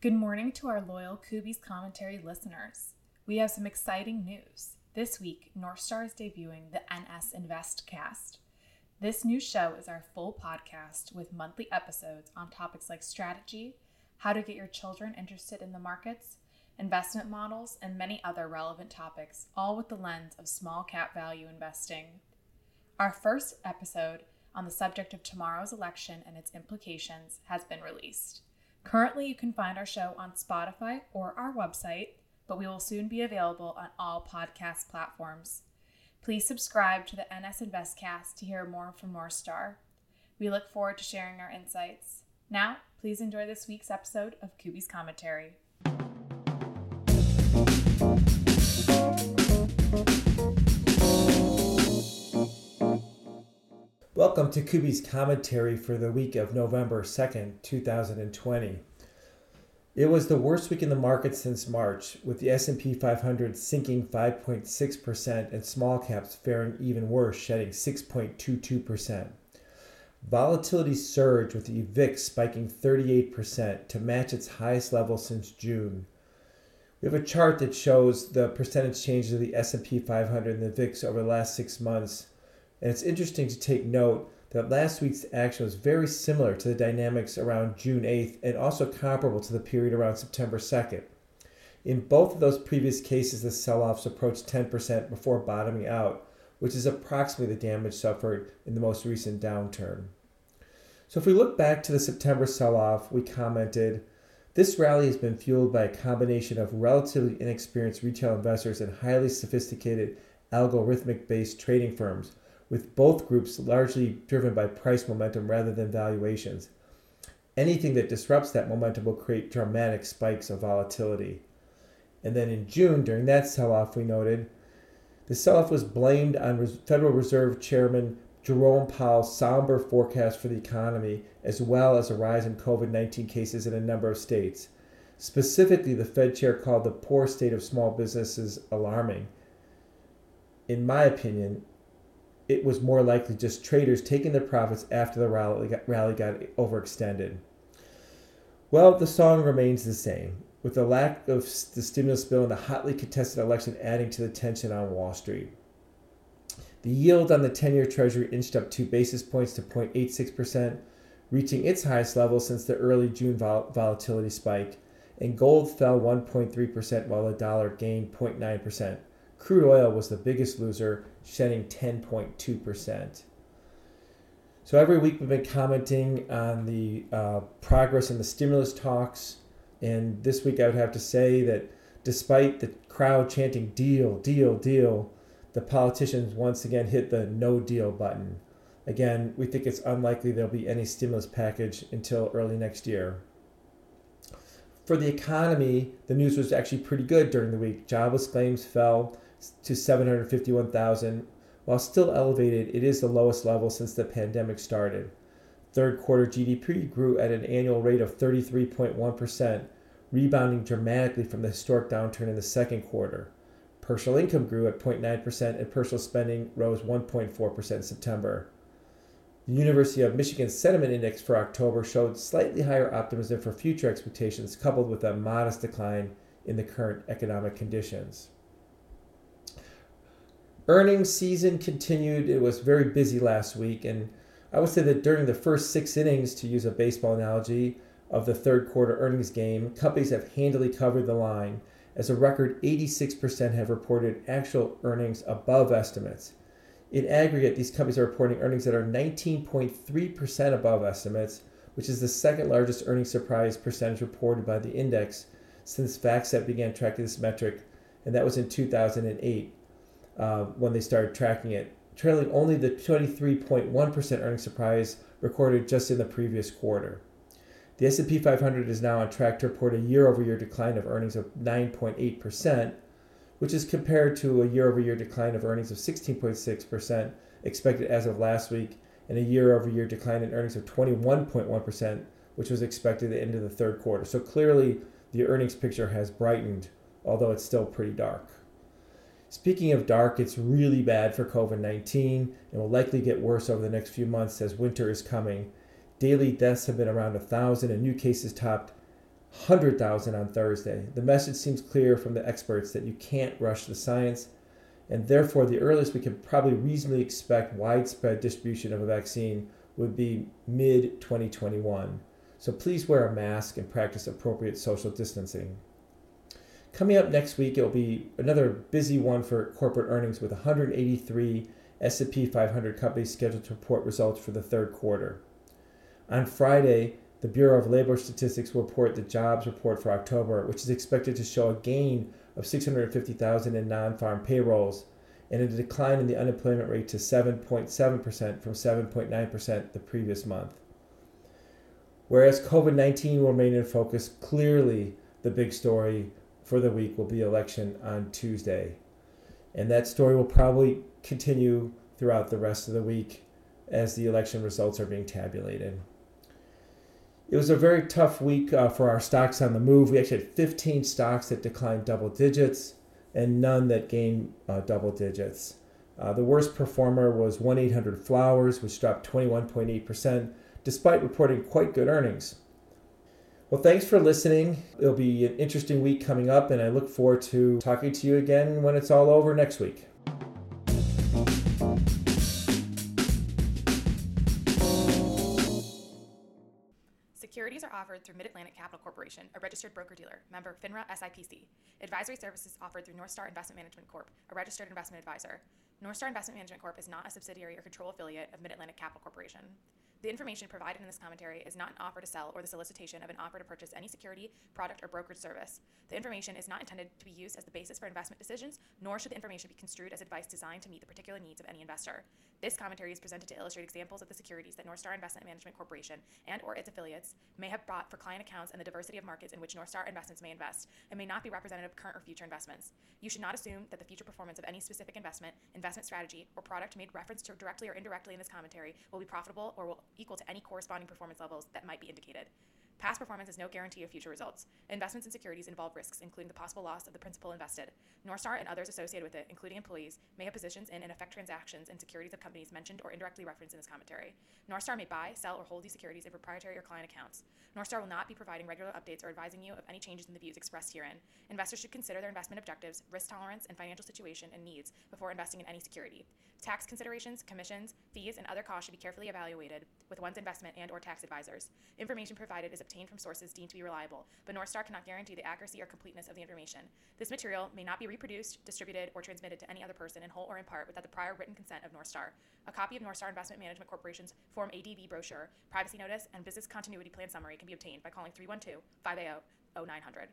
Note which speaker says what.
Speaker 1: Good morning to our loyal Kuby's commentary listeners. We have some exciting news. This week, North Star is debuting the NS Invest cast. This new show is our full podcast with monthly episodes on topics like strategy, how to get your children interested in the markets, investment models, and many other relevant topics, all with the lens of small cap value investing. Our first episode on the subject of tomorrow's election and its implications has been released. Currently, you can find our show on Spotify or our website, but we will soon be available on all podcast platforms. Please subscribe to the NS Investcast to hear more from North Star. We look forward to sharing our insights. Now, please enjoy this week's episode of Kuby's Commentary.
Speaker 2: Welcome to Kuby's commentary for the week of November 2nd, 2020. It was the worst week in the market since March, with the S&P 500 sinking 5.6% and small caps faring even worse, shedding 6.22%. Volatility surged with the VIX spiking 38% to match its highest level since June. We have a chart that shows the percentage changes of the S&P 500 and the VIX over the last 6 months and it's interesting to take note that last week's action was very similar to the dynamics around June 8th and also comparable to the period around September 2nd. In both of those previous cases, the sell offs approached 10% before bottoming out, which is approximately the damage suffered in the most recent downturn. So, if we look back to the September sell off, we commented this rally has been fueled by a combination of relatively inexperienced retail investors and highly sophisticated algorithmic based trading firms with both groups largely driven by price momentum rather than valuations. Anything that disrupts that momentum will create dramatic spikes of volatility. And then in June, during that sell off, we noted the sell off was blamed on Federal Reserve Chairman Jerome Powell's somber forecast for the economy, as well as a rise in COVID 19 cases in a number of states. Specifically, the Fed chair called the poor state of small businesses alarming. In my opinion, it was more likely just traders taking their profits after the rally got, rally got overextended. Well, the song remains the same, with the lack of the stimulus bill and the hotly contested election adding to the tension on Wall Street. The yield on the 10 year Treasury inched up two basis points to 0.86%, reaching its highest level since the early June vol- volatility spike, and gold fell 1.3% while the dollar gained 0.9%. Crude oil was the biggest loser, shedding 10.2%. So every week we've been commenting on the uh, progress in the stimulus talks. And this week I would have to say that despite the crowd chanting deal, deal, deal, the politicians once again hit the no deal button. Again, we think it's unlikely there'll be any stimulus package until early next year. For the economy, the news was actually pretty good during the week. Jobless claims fell to 751,000. While still elevated, it is the lowest level since the pandemic started. Third quarter GDP grew at an annual rate of 33.1%, rebounding dramatically from the historic downturn in the second quarter. Personal income grew at 0.9% and personal spending rose 1.4% in September. The University of Michigan Sentiment Index for October showed slightly higher optimism for future expectations, coupled with a modest decline in the current economic conditions. Earnings season continued. It was very busy last week, and I would say that during the first six innings, to use a baseball analogy, of the third quarter earnings game, companies have handily covered the line, as a record 86% have reported actual earnings above estimates. In aggregate, these companies are reporting earnings that are 19.3% above estimates, which is the second largest earnings surprise percentage reported by the index since FactSet began tracking this metric, and that was in 2008 uh, when they started tracking it, trailing only the 23.1% earnings surprise recorded just in the previous quarter. The S&P 500 is now on track to report a year-over-year decline of earnings of 9.8%, which is compared to a year-over-year decline of earnings of 16.6% expected as of last week, and a year-over-year decline in earnings of 21.1%, which was expected at the end of the third quarter. So clearly, the earnings picture has brightened, although it's still pretty dark. Speaking of dark, it's really bad for COVID 19 and will likely get worse over the next few months as winter is coming. Daily deaths have been around 1,000 and new cases topped 100,000 on Thursday. The message seems clear from the experts that you can't rush the science, and therefore the earliest we can probably reasonably expect widespread distribution of a vaccine would be mid 2021. So please wear a mask and practice appropriate social distancing. Coming up next week, it'll be another busy one for corporate earnings with 183 S&P 500 companies scheduled to report results for the third quarter. On Friday, the Bureau of Labor Statistics will report the jobs report for October, which is expected to show a gain of 650,000 in non-farm payrolls and a decline in the unemployment rate to 7.7% from 7.9% the previous month. Whereas COVID 19 will remain in focus, clearly the big story for the week will be election on Tuesday. And that story will probably continue throughout the rest of the week as the election results are being tabulated. It was a very tough week uh, for our stocks on the move. We actually had 15 stocks that declined double digits and none that gained uh, double digits. Uh, the worst performer was 1 800 Flowers, which dropped 21.8%, despite reporting quite good earnings. Well, thanks for listening. It'll be an interesting week coming up, and I look forward to talking to you again when it's all over next week.
Speaker 1: Securities are offered through Mid Atlantic Capital Corporation, a registered broker dealer, member FINRA SIPC. Advisory services offered through Northstar Investment Management Corp., a registered investment advisor. Northstar Investment Management Corp. is not a subsidiary or control affiliate of Mid Atlantic Capital Corporation. The information provided in this commentary is not an offer to sell or the solicitation of an offer to purchase any security, product, or brokerage service. The information is not intended to be used as the basis for investment decisions, nor should the information be construed as advice designed to meet the particular needs of any investor. This commentary is presented to illustrate examples of the securities that Northstar Investment Management Corporation and or its affiliates may have bought for client accounts and the diversity of markets in which Northstar Investments may invest, and may not be representative of current or future investments. You should not assume that the future performance of any specific investment, investment strategy, or product made reference to directly or indirectly in this commentary will be profitable or will equal to any corresponding performance levels that might be indicated. Past performance is no guarantee of future results. Investments in securities involve risks, including the possible loss of the principal invested. Northstar and others associated with it, including employees, may have positions in and affect transactions in securities of companies mentioned or indirectly referenced in this commentary. Northstar may buy, sell, or hold these securities in proprietary or client accounts. Northstar will not be providing regular updates or advising you of any changes in the views expressed herein. Investors should consider their investment objectives, risk tolerance, and financial situation and needs before investing in any security. Tax considerations, commissions, fees, and other costs should be carefully evaluated with one's investment and or tax advisors. Information provided is obtained from sources deemed to be reliable, but Northstar cannot guarantee the accuracy or completeness of the information. This material may not be reproduced, distributed, or transmitted to any other person in whole or in part without the prior written consent of Northstar. A copy of Northstar Investment Management Corporation's Form ADV brochure, privacy notice, and business continuity plan summary can be obtained by calling 312 580 0900.